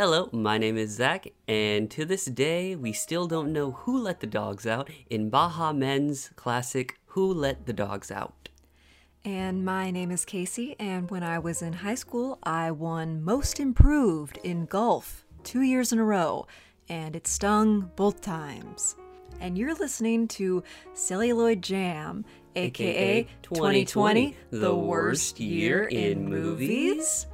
Hello, my name is Zach, and to this day, we still don't know who let the dogs out in Baha Men's classic Who Let the Dogs Out. And my name is Casey, and when I was in high school, I won Most Improved in golf two years in a row, and it stung both times. And you're listening to Celluloid Jam, aka 2020, the worst year in movies.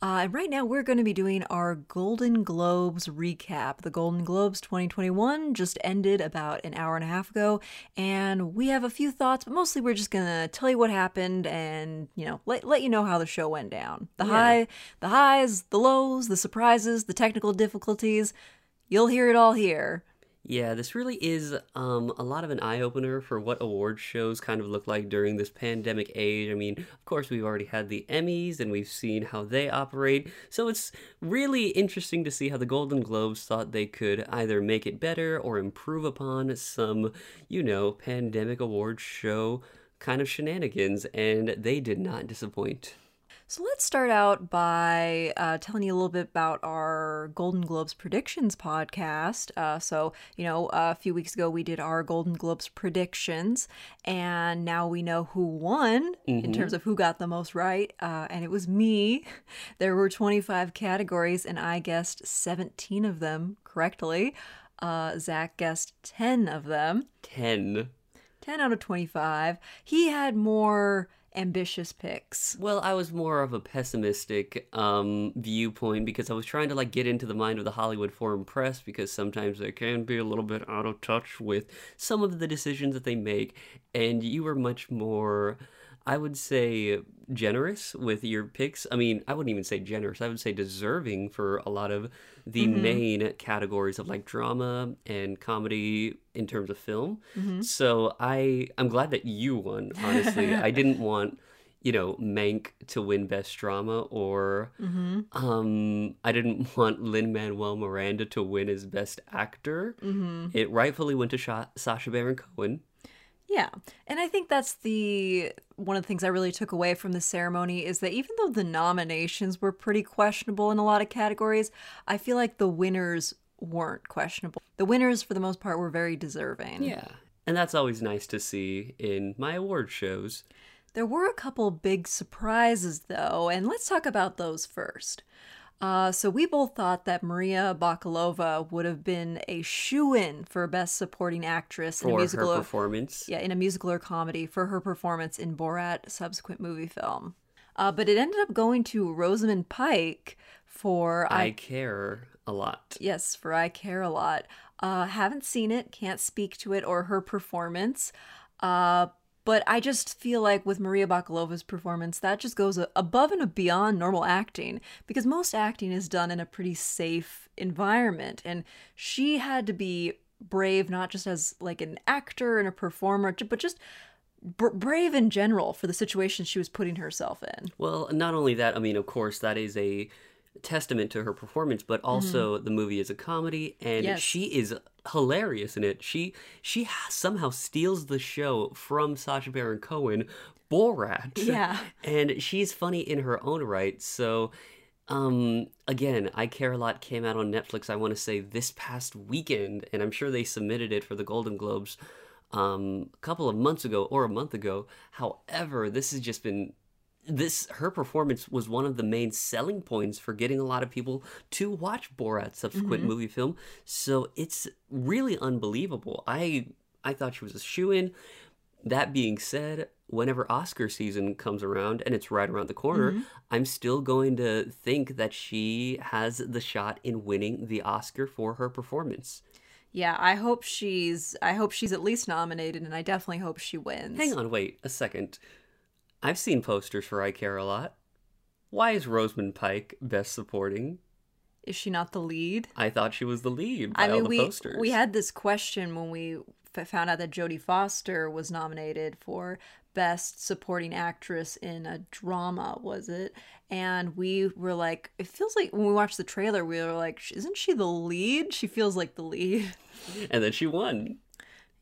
Uh, and right now, we're going to be doing our Golden Globes recap. The Golden Globes 2021 just ended about an hour and a half ago, and we have a few thoughts, but mostly we're just going to tell you what happened and you know let, let you know how the show went down. The Yeah. high, the highs, the lows, the surprises, the technical difficulties. You'll hear it all here. Yeah, this really is um, a lot of an eye opener for what award shows kind of look like during this pandemic age. I mean, of course, we've already had the Emmys and we've seen how they operate. So it's really interesting to see how the Golden Globes thought they could either make it better or improve upon some, you know, pandemic award show kind of shenanigans. And they did not disappoint. So let's start out by uh, telling you a little bit about our Golden Globes predictions podcast. Uh, so, you know, a few weeks ago we did our Golden Globes predictions, and now we know who won in terms of who got the most right. Uh, and it was me. There were 25 categories, and I guessed 17 of them correctly. Uh, Zach guessed 10 of them. 10. 10 out of 25. He had more ambitious picks. Well, I was more of a pessimistic um, viewpoint because I was trying to like get into the mind of the Hollywood Foreign Press because sometimes they can be a little bit out of touch with some of the decisions that they make, and you were much more. I would say generous with your picks. I mean, I wouldn't even say generous. I would say deserving for a lot of the mm-hmm. main categories of like drama and comedy in terms of film. Mm-hmm. So I I'm glad that you won. Honestly, I didn't want you know Mank to win best drama or mm-hmm. um I didn't want Lin Manuel Miranda to win as best actor. It rightfully went to Sha- Sacha Baron Cohen. Yeah. And I think that's the one of the things I really took away from the ceremony is that even though the nominations were pretty questionable in a lot of categories, I feel like the winners weren't questionable. The winners for the most part were very deserving. Yeah. And that's always nice to see in my award shows. There were a couple big surprises though, and let's talk about those first. Uh, so we both thought that Maria Bakalova would have been a shoe-in for Best Supporting Actress in a For musical. performance. yeah, in a musical or comedy for her performance in Borat subsequent movie film. Uh, but it ended up going to Rosamund Pike for I care a lot. yes for I Care a Lot. Uh, haven't seen it, can't speak to it or her performance. Uh, but I just feel like with Maria Bakalova's performance, that just goes above and beyond normal acting because most acting is done in a pretty safe environment, and she had to be brave not just as like an actor and a performer, but just br- brave in general for the situation she was putting herself in. Well, not only that, I mean, of course, that is a testament to her performance, but also the movie is a comedy, and Mm-hmm. Yes. she is hilarious in it. She she somehow steals the show from Sacha Baron Cohen, Borat. Yeah. and she's funny in her own right. So, um, again, I Care a Lot came out on Netflix. I want to say this past weekend, and I'm sure they submitted it for the Golden Globes um, a couple of months ago or a month ago. However, this has just been this her performance was one of the main selling points for getting a lot of people to watch Borat's subsequent mm-hmm. movie film. So it's really unbelievable. I I thought she was a shoe in. That being said, whenever Oscar season comes around and it's right around the corner, mm-hmm. I'm still going to think that she has the shot in winning the Oscar for her performance. Yeah, I hope she's I hope she's at least nominated and I definitely hope she wins. Hang on, wait a second. I've seen posters for I Care a Lot. Why is Rosamund Pike best supporting? Is she not the lead? I thought she was the lead by I all mean, the we posters. we had this question when we f- found out that Jodie Foster was nominated for Best Supporting Actress in a Drama, was it? And we were like, it feels like when we watched the trailer, we were like, isn't she the lead? She feels like the lead. and then she won.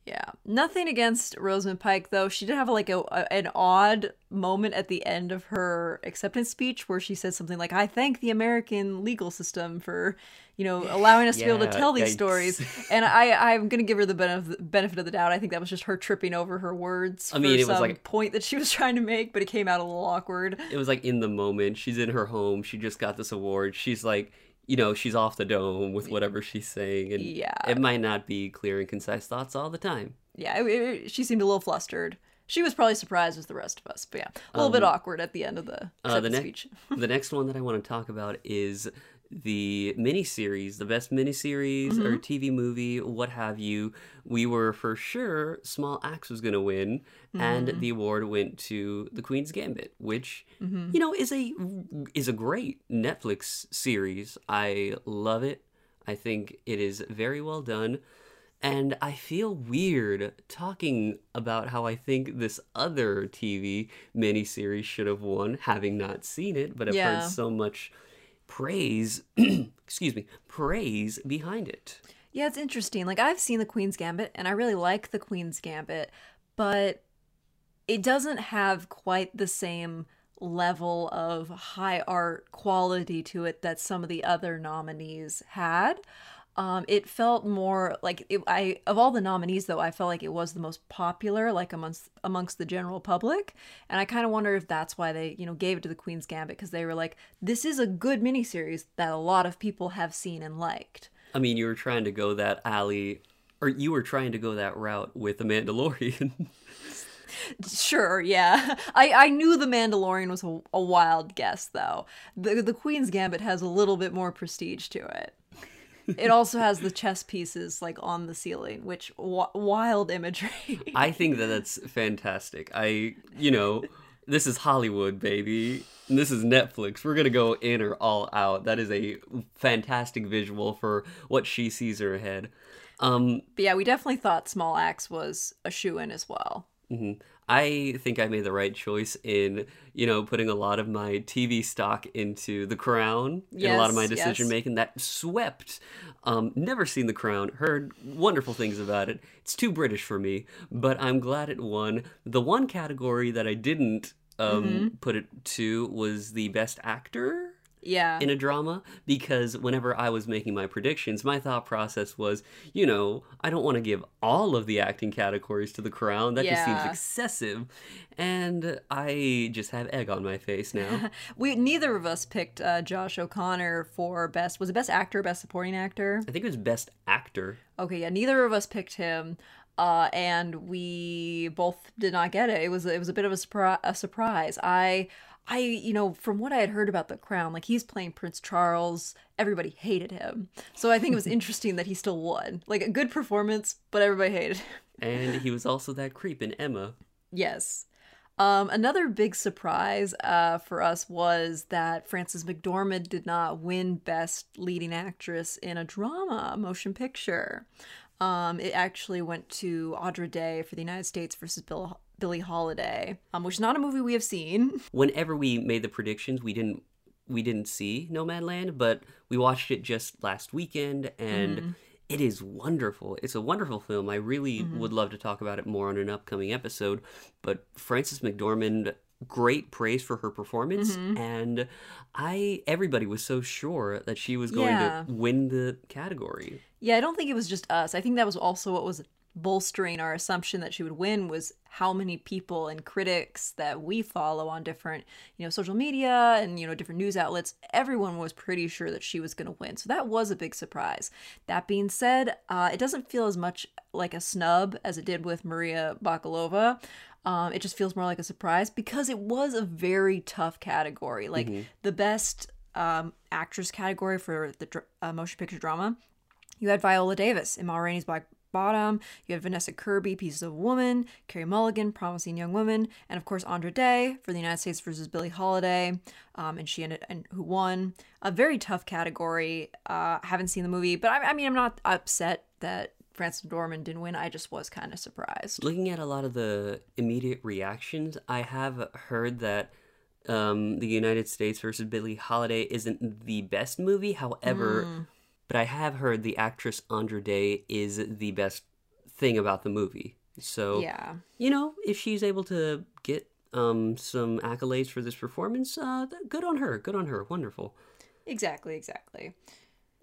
Yeah, nothing against Rosamund Pike though. She did have like a, a, an odd moment at the end of her acceptance speech where she said something like, "I thank the American legal system for, you know, allowing us to be able to tell these yikes. stories." And I I'm gonna give her the benefit benefit of the doubt. I think that was just her tripping over her words. I mean, for it was like- point that she was trying to make, but it came out a little awkward. It was like in the moment. She's in her home. She just got this award. She's like, you know, she's off the dome with whatever she's saying, and Yeah. it might not be clear and concise thoughts all the time. Yeah, it, it- she seemed a little flustered. She was probably surprised as the rest of us, but yeah, a little bit awkward at the end of the Um, Uh, the next, speech. the next one that I want to talk about is the miniseries, the best miniseries or mm-hmm. TV movie, what have you. We were for sure Small Axe was going to win, and mm. the award went to The Queen's Gambit, which mm-hmm. you know is a is a great Netflix series. I love it. I think it is very well done. And I feel weird talking about how I think this other TV miniseries should have won, having not seen it, but I've Yeah. heard so much praise, excuse me, praise behind it. Yeah, it's interesting. Like I've seen the Queen's Gambit and I really like the Queen's Gambit, but it doesn't have quite the same level of high art quality to it that some of the other nominees had. Um, it felt more like it, I of all the nominees though I felt like it was the most popular like amongst amongst the general public and I kind of wonder if that's why they you know gave it to the Queen's Gambit because they were like this is a good miniseries that a lot of people have seen and liked. I mean, you were trying to go that alley, or you were trying to go that route with The Mandalorian. Sure, yeah. I, I knew The Mandalorian was a, a wild guess, though. The, the Queen's Gambit has a little bit more prestige to it. It also has the chess pieces like on the ceiling, which w- wild imagery. I think that that's fantastic. I, you know, this is Hollywood, baby. And this is Netflix. We're gonna go in or all out. That is a fantastic visual for what she sees her head. Um, but yeah, we definitely thought Small Axe was a shoe in as well. mhm. I think I made the right choice in, you know, putting a lot of my TV stock into The Crown and a lot of my Yes, yes. decision making that swept. Um, never seen The Crown, heard wonderful things about it. It's too British for me, but I'm glad it won. The one category that I didn't um, Mm-hmm. put it to was the best actor Yeah. in a drama because whenever I was making my predictions, my thought process was, you know, I don't want to give all of the acting categories to the crown. That just seems excessive. And I just have egg on my face now. we neither of us picked uh, Josh O'Connor for best. Was it best actor, best supporting actor? I think it was best actor. Okay, yeah, neither of us picked him, uh, and we both did not get it. It was it was a bit of a, surpri- a surprise. I I you know from what I had heard about the Crown, like he's playing Prince Charles, everybody hated him. So I think it was interesting that he still won. Like a good performance, but everybody hated him. And he was also that creep in Emma. Yes. Um, another big surprise uh, for us was that Frances McDormand did not win Best Leading Actress in a Drama Motion Picture. Um, it actually went to Andra Day for the United States versus Bill, Billie Holiday, um, which is not a movie we have seen. Whenever we made the predictions, we didn't we didn't see Nomadland, but we watched it just last weekend and mm-hmm. it is wonderful. It's a wonderful film. I really mm-hmm. would love to talk about it more on an upcoming episode, but Frances McDormand great praise for her performance mm-hmm. and I everybody was so sure that she was going Yeah. to win the category. Yeah, I don't think it was just us. I think that was also what was bolstering our assumption that she would win was how many people and critics that we follow on different, you know, social media and you know different news outlets. Everyone was pretty sure that she was going to win, so that was a big surprise. That being said, uh, it doesn't feel as much like a snub as it did with Maria Bakalova. Um, it just feels more like a surprise because it was a very tough category. Like the best um, actress category for the dr- uh, motion picture drama you had Viola Davis in Ma Rainey's Black Bottom. You had Vanessa Kirby, Pieces of a Woman. Carey Mulligan, Promising Young Woman, and of course Andra Day for the United States versus Billie Holiday, um, and she ended and who won. A very tough category. Uh, haven't seen the movie, but I, I mean I'm not upset that Frances McDormand didn't win. I just was kind of surprised. Looking at a lot of the immediate reactions, I have heard that um, the United States versus Billie Holiday isn't the best movie. However, but I have heard the actress Andra Day is the best thing about the movie. So Yeah. you know, if she's able to get um some accolades for this performance, uh, good on her. Good on her. Wonderful. Exactly, exactly.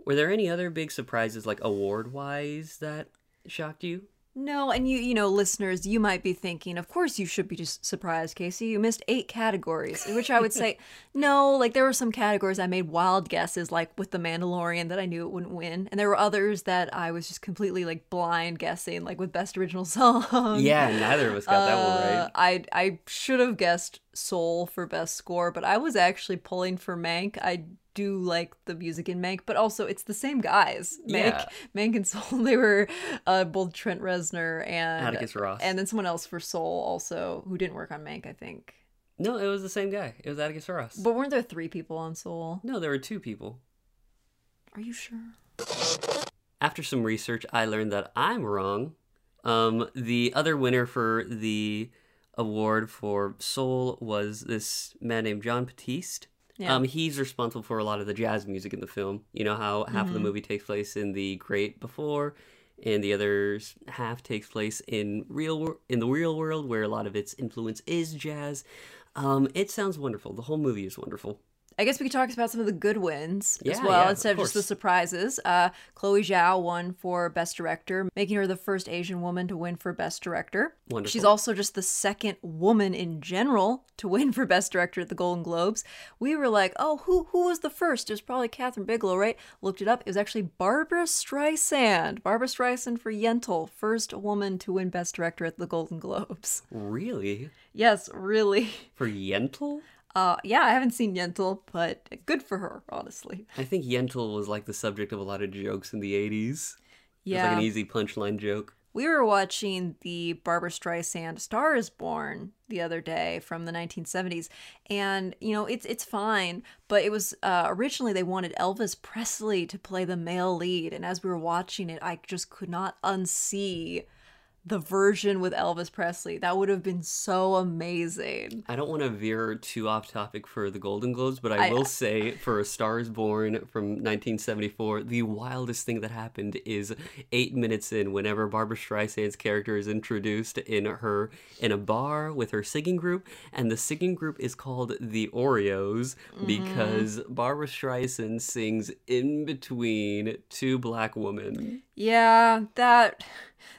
Were there any other big surprises, like award wise, that shocked you? No, and you, you know, listeners, you might be thinking, of course you should be just surprised, Casey. You missed eight categories, which I would say, no, like there were some categories I made wild guesses, like with The Mandalorian, that I knew it wouldn't win. And there were others that I was just completely like blind guessing, like with Best Original Song. Yeah, neither of us got that one Uh, right. I I should have guessed Soul for best score, but I was actually pulling for Mank. I do like the music in Mank, but also it's the same guys. Mank, Yeah. Mank and Soul. They were uh, both Trent Reznor and Atticus Ross. and then someone else for Soul also who didn't work on Mank, I think. No, it was the same guy. It was Atticus Ross. But weren't there three people on Soul? no, there were two people. Are you sure? After some research, I learned that I'm wrong. Um, the other winner for the award for Soul was this man named Jon Batiste. Yeah. Um, he's responsible for a lot of the jazz music in the film. You know how half of the movie takes place in the great before, and the other half takes place in real in the real world, where a lot of its influence is jazz. Um, it sounds wonderful. The whole movie is wonderful. I guess we could talk about some of the good wins as well yeah, instead of of, just the surprises. Uh, Chloe Zhao won for Best Director, making her the first Asian woman to win for Best Director. Wonderful. She's also just the second woman in general to win for Best Director at the Golden Globes. We were like, oh, who who was the first? It was probably Kathryn Bigelow, right? Looked it up. It was actually Barbra Streisand. Barbra Streisand for Yentl, first woman to win Best Director at the Golden Globes. Really? Yes, really. For Yentl? Uh, yeah, I haven't seen Yentl, but good for her, honestly. I think Yentl was like the subject of a lot of jokes in the 80s. It was Yeah. like an easy punchline joke. We were watching the Barbra Streisand Star is Born the other day from the 1970s and you know it's it's fine but it was uh, originally they wanted Elvis Presley to play the male lead and as we were watching it I just could not unsee the version with Elvis Presley. That would have been so amazing. I don't want to veer too off topic for the Golden Globes, but I, I- will say for A Star is Born from 1974, the wildest thing that happened is eight minutes in, whenever Barbra Streisand's character is introduced in her in a bar with her singing group, and the singing group is called the Oreos mm-hmm. because Barbra Streisand sings in between two black women. yeah that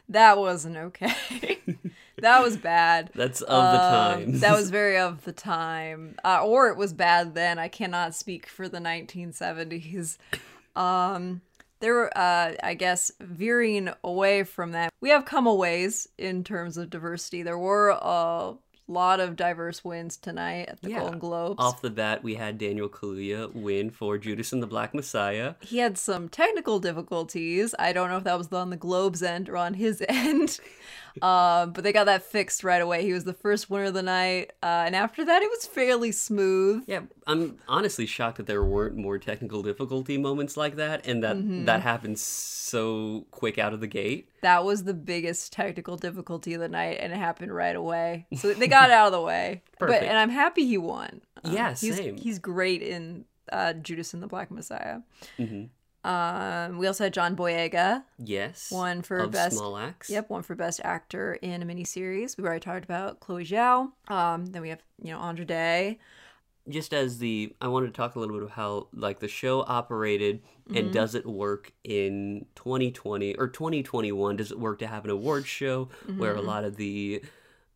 that wasn't okay that was bad That's of the Um, times. that was very of the time. Uh, or it was bad then. I cannot speak for the 1970s. Um, there were, uh, I guess, veering away from that. We have come a ways in terms of diversity. There were a lot of diverse wins tonight at the Yeah. Golden Globes. Off the bat, we had Daniel Kaluuya win for Judas and the Black Messiah. He had some technical difficulties. I don't know if that was on the Globes end or on his end. Um, but they got that fixed right away. He was the first winner of the night. Uh, and after that, it was fairly smooth. Yeah, I'm honestly shocked that there weren't more technical difficulty moments like that, and that Mm-hmm. that happened so quick out of the gate. That was the biggest technical difficulty of the night, and it happened right away. So they got out of the way. But and I'm happy he won. Um, Yeah, he's, same. He's great in uh, Judas and the Black Messiah. Mhm. Um, we also had John Boyega, Yes, one for best. Small Axe. Yep, one for best actor in a miniseries. We already talked about Chloe Zhao. Um, then we have you know Andra Day. Just as the, I wanted to talk a little bit of how like the show operated Mm-hmm. and does it work in 2020 or 2021? Does it work to have an award show where a Mm-hmm. lot of the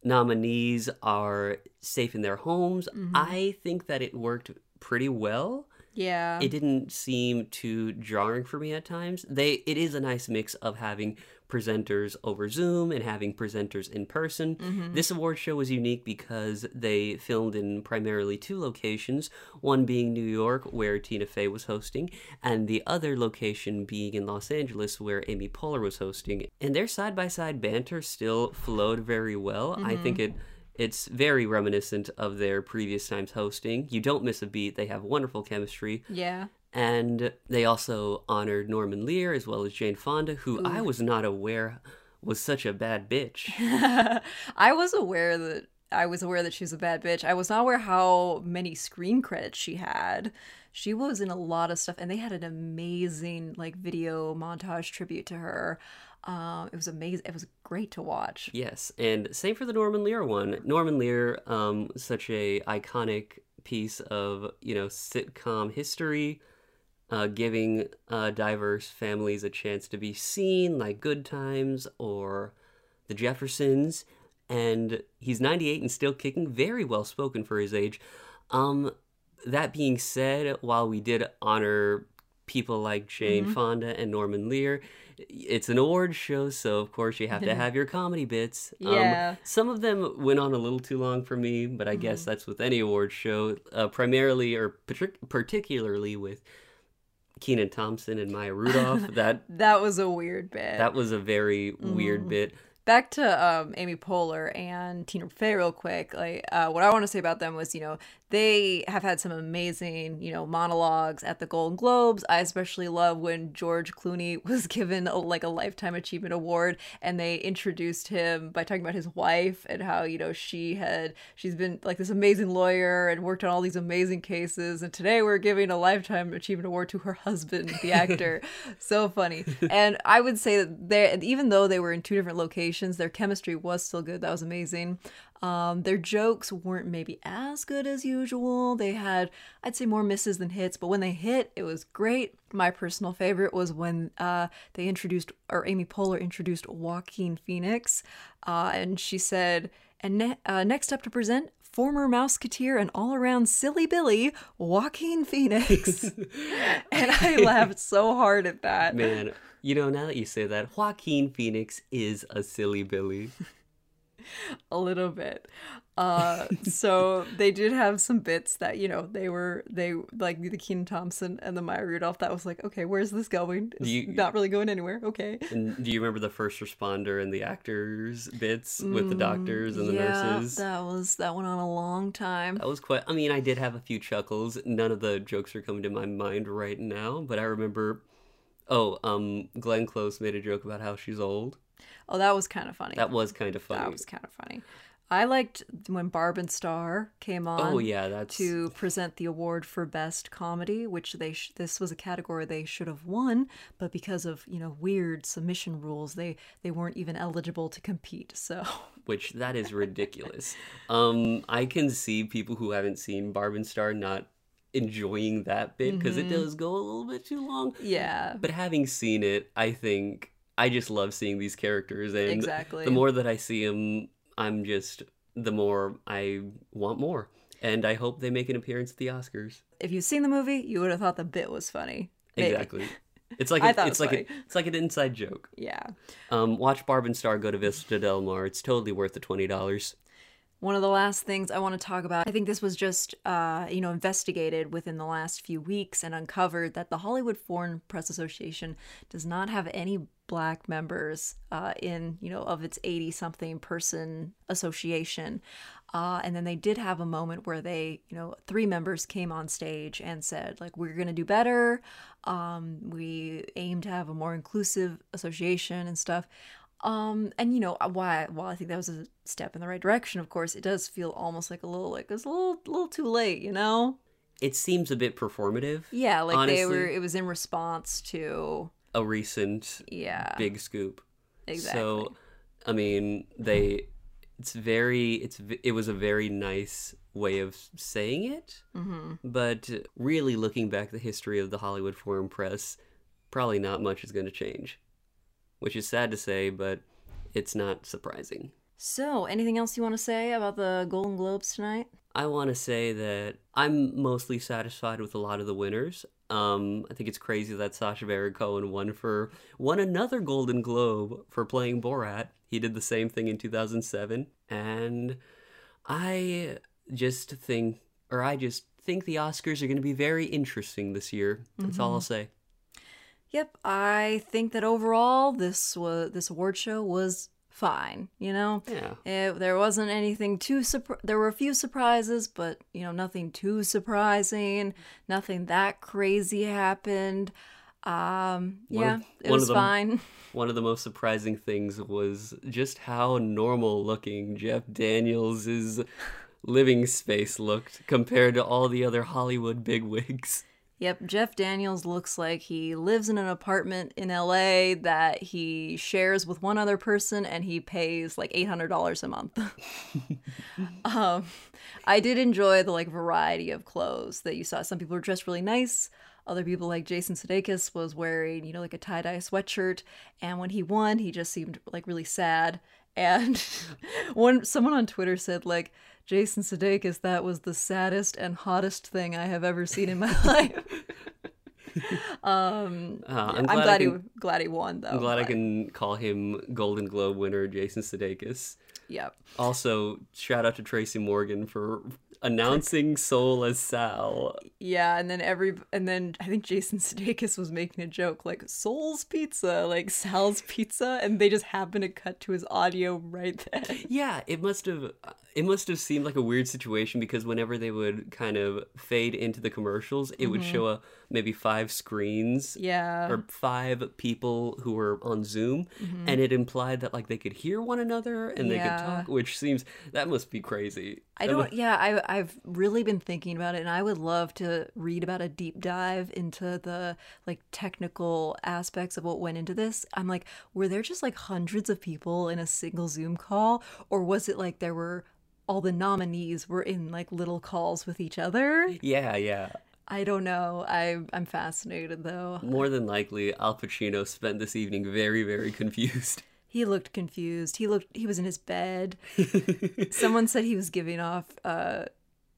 nominees are safe in their homes? Mm-hmm. I think that it worked pretty well. Yeah, it didn't seem too jarring for me at times. They it is a nice mix of having presenters over Zoom and having presenters in person. Mm-hmm. This award show was unique because they filmed in primarily two locations, one being New York where Tina Fey was hosting, and the other location being in Los Angeles where Amy Poehler was hosting. And their side-by-side banter still flowed very well. I mm-hmm. think it it's very reminiscent of their previous times hosting. You don't miss a beat. They have wonderful chemistry. yeah. And they also honored Norman Lear as well as Jane Fonda, who I was not aware was such a bad bitch. I was aware that I was aware that she was a bad bitch. I was not aware how many screen credits she had She was in a lot of stuff, and they had an amazing like video montage tribute to her. Um, it was amazing. It was great to watch. Yes, and same for the Norman Lear one. Norman Lear, um, such a iconic piece of you know sitcom history, uh, giving uh, diverse families a chance to be seen, like Good Times or The Jeffersons, and he's 98 and still kicking, very well spoken for his age. Um, that being said, while we did honor people like Jane Mm-hmm. Fonda and Norman Lear, it's an award show, so of course you have to have your comedy bits. Yeah. Um, some of them went on a little too long for me, but I guess Mm-hmm. that's with any award show, uh, primarily or partic- particularly with Kenan Thompson and Maya Rudolph. that That was a weird bit. that was a very weird Mm. bit. back to um, Amy Poehler and Tina Fey real quick. Like, uh, what I want to say about them was, you know, they have had some amazing, you know, monologues at the Golden Globes. I especially love when George Clooney was given a, like a lifetime achievement award, and they introduced him by talking about his wife and how you know she had she's been like this amazing lawyer and worked on all these amazing cases, and today we're giving a lifetime achievement award to her husband, the actor. so funny, and I would say that they even though they were in two different locations, their chemistry was still good. That was amazing. Um, their jokes weren't maybe as good as usual. They had, I'd say, more misses than hits, but when they hit, it was great. My personal favorite was when uh, they introduced, or Amy Poehler introduced Joaquin Phoenix, uh, and she said, "And ne- uh, next up to present." Former Mouseketeer and all around silly Billy, Joaquin Phoenix. and I laughed so hard at that. Man, you know, now that you say that, Joaquin Phoenix is a silly Billy. a little bit. Uh, so they did have some bits that you know they were they like the Kenan Thompson and the Maya Rudolph. That was like, okay, where's this going? It's You- not really going anywhere. Okay. And do you remember the first responder and the actors bits with the doctors and the Mm, yeah, nurses? that was that went on a long time. That was quite. I mean, I did have a few chuckles. None of the jokes are coming to my mind right now, but I remember. Oh, um, Glenn Close made a joke about how she's old. Oh, that was kind of funny. That was kind of funny. That was kind of funny. I liked when Barb and Star came on. oh yeah, that's to present the award for best comedy, which they sh- this was a category they should have won, but because of you know weird submission rules, they they weren't even eligible to compete. So which that is ridiculous. um, I can see people who haven't seen Barb and Star not enjoying that bit because Mm-hmm. it does go a little bit too long. yeah, But having seen it, I think I just love seeing these characters, and Exactly. the more that I see them, I'm just the more I want more, and I hope they make an appearance at the Oscars. if you've seen the movie, you would have thought the bit was funny. Maybe. Exactly. It's like I a, thought it it's was like a, it's like an inside joke. Yeah. Um, watch Barb and Star go to Vista Del Mar. It's totally worth the twenty dollars. One of the last things I want to talk about, I think this was just, uh, you know, investigated within the last few weeks and uncovered that the Hollywood Foreign Press Association does not have any black members uh, in, you know, of its 80 something person association. Uh, and then they did have a moment where they, you know, three members came on stage and said, like, we're going to do better. Um, we aim to have a more inclusive association and stuff. Um, and you know, why while I think that was a step in the right direction, of course, it does feel almost like a little like it's a little little too late, you know? It seems a bit performative. Yeah, like they were it was in response to A recent yeah. big scoop. Exactly. So, I mean, they. It's very. It's. It was a very nice way of saying it. Mm-hmm. But really, looking back the history of the Hollywood Foreign Press, probably not much is going to change, which is sad to say, but it's not surprising. So, anything else you want to say about the Golden Globes tonight? I want to say that I'm mostly satisfied with a lot of the winners. Um, I think it's crazy that Sacha Baron Cohen won for won another Golden Globe for playing Borat. He did the same thing in 2007, and I just think, or I just think the Oscars are going to be very interesting this year. That's all I'll say. Yep, I think that overall this was this award show was fine, you know? Yeah. It, there wasn't anything too surpri- there were a few surprises, but you know, nothing too surprising, nothing that crazy happened. Um, One yeah, of- it was them- fine. One of the most surprising things was just how normal looking Jeff Daniels' living space looked compared to all the other Hollywood bigwigs. Yep, Jeff Daniels looks like he lives in an apartment in LA that he shares with one other person and he pays like $800 a month. um, I did enjoy the like variety of clothes that you saw. Some people were dressed really nice. Other people like Jason Sudeikis was wearing, you know, like a tie-dye sweatshirt and when he won, he just seemed like really sad. And one someone on Twitter said like Jason Sudeikis, that was the saddest and hottest thing I have ever seen in my life. um, Uh, I'm, glad I glad, he glad he won though. I'm glad I can call him Golden Globe winner Jason Sudeikis. Yep. Also, shout out to Tracy Morgan for announcing Soul as Sal. Yeah, and then every and then I think Jason Sudeikis was making a joke like Soul's Pizza, like Sal's Pizza, and they just happened to cut to his audio right then. Yeah, it must have it must have seemed like a weird situation because whenever they would kind of fade into the commercials, it would show a maybe five screens Mm-hmm. Yeah. or five people who were on Zoom, and it implied that like they could hear one another and they Mm-hmm. Yeah. could talk, which seems that must be crazy. I don't. Yeah, I I've really been thinking about it, and I would love to read about a deep dive into the like technical aspects of what went into this. I'm like, were there just like hundreds of people in a single Zoom call, or was it like there were all the nominees were in like little calls with each other? Yeah, yeah. I don't know. I I'm fascinated though. More than likely, Al Pacino spent this evening very, very confused. He looked confused. He looked he was in his bed. Someone said he was giving off uh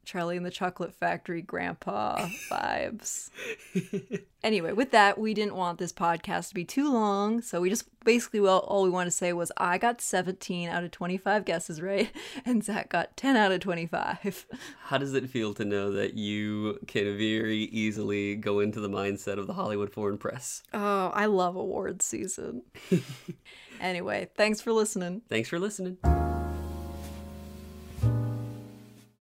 Charlie and the Chocolate Factory grandpa vibes. anyway, with that, we didn't want this podcast to be too long, so we just basically well all we want to say was I got 17 out of 25 guesses right and Zach got 10 out of 25. How does it feel to know that you can very easily go into the mindset of the Hollywood Foreign Press? Oh, I love awards season. anyway, thanks for listening. Thanks for listening.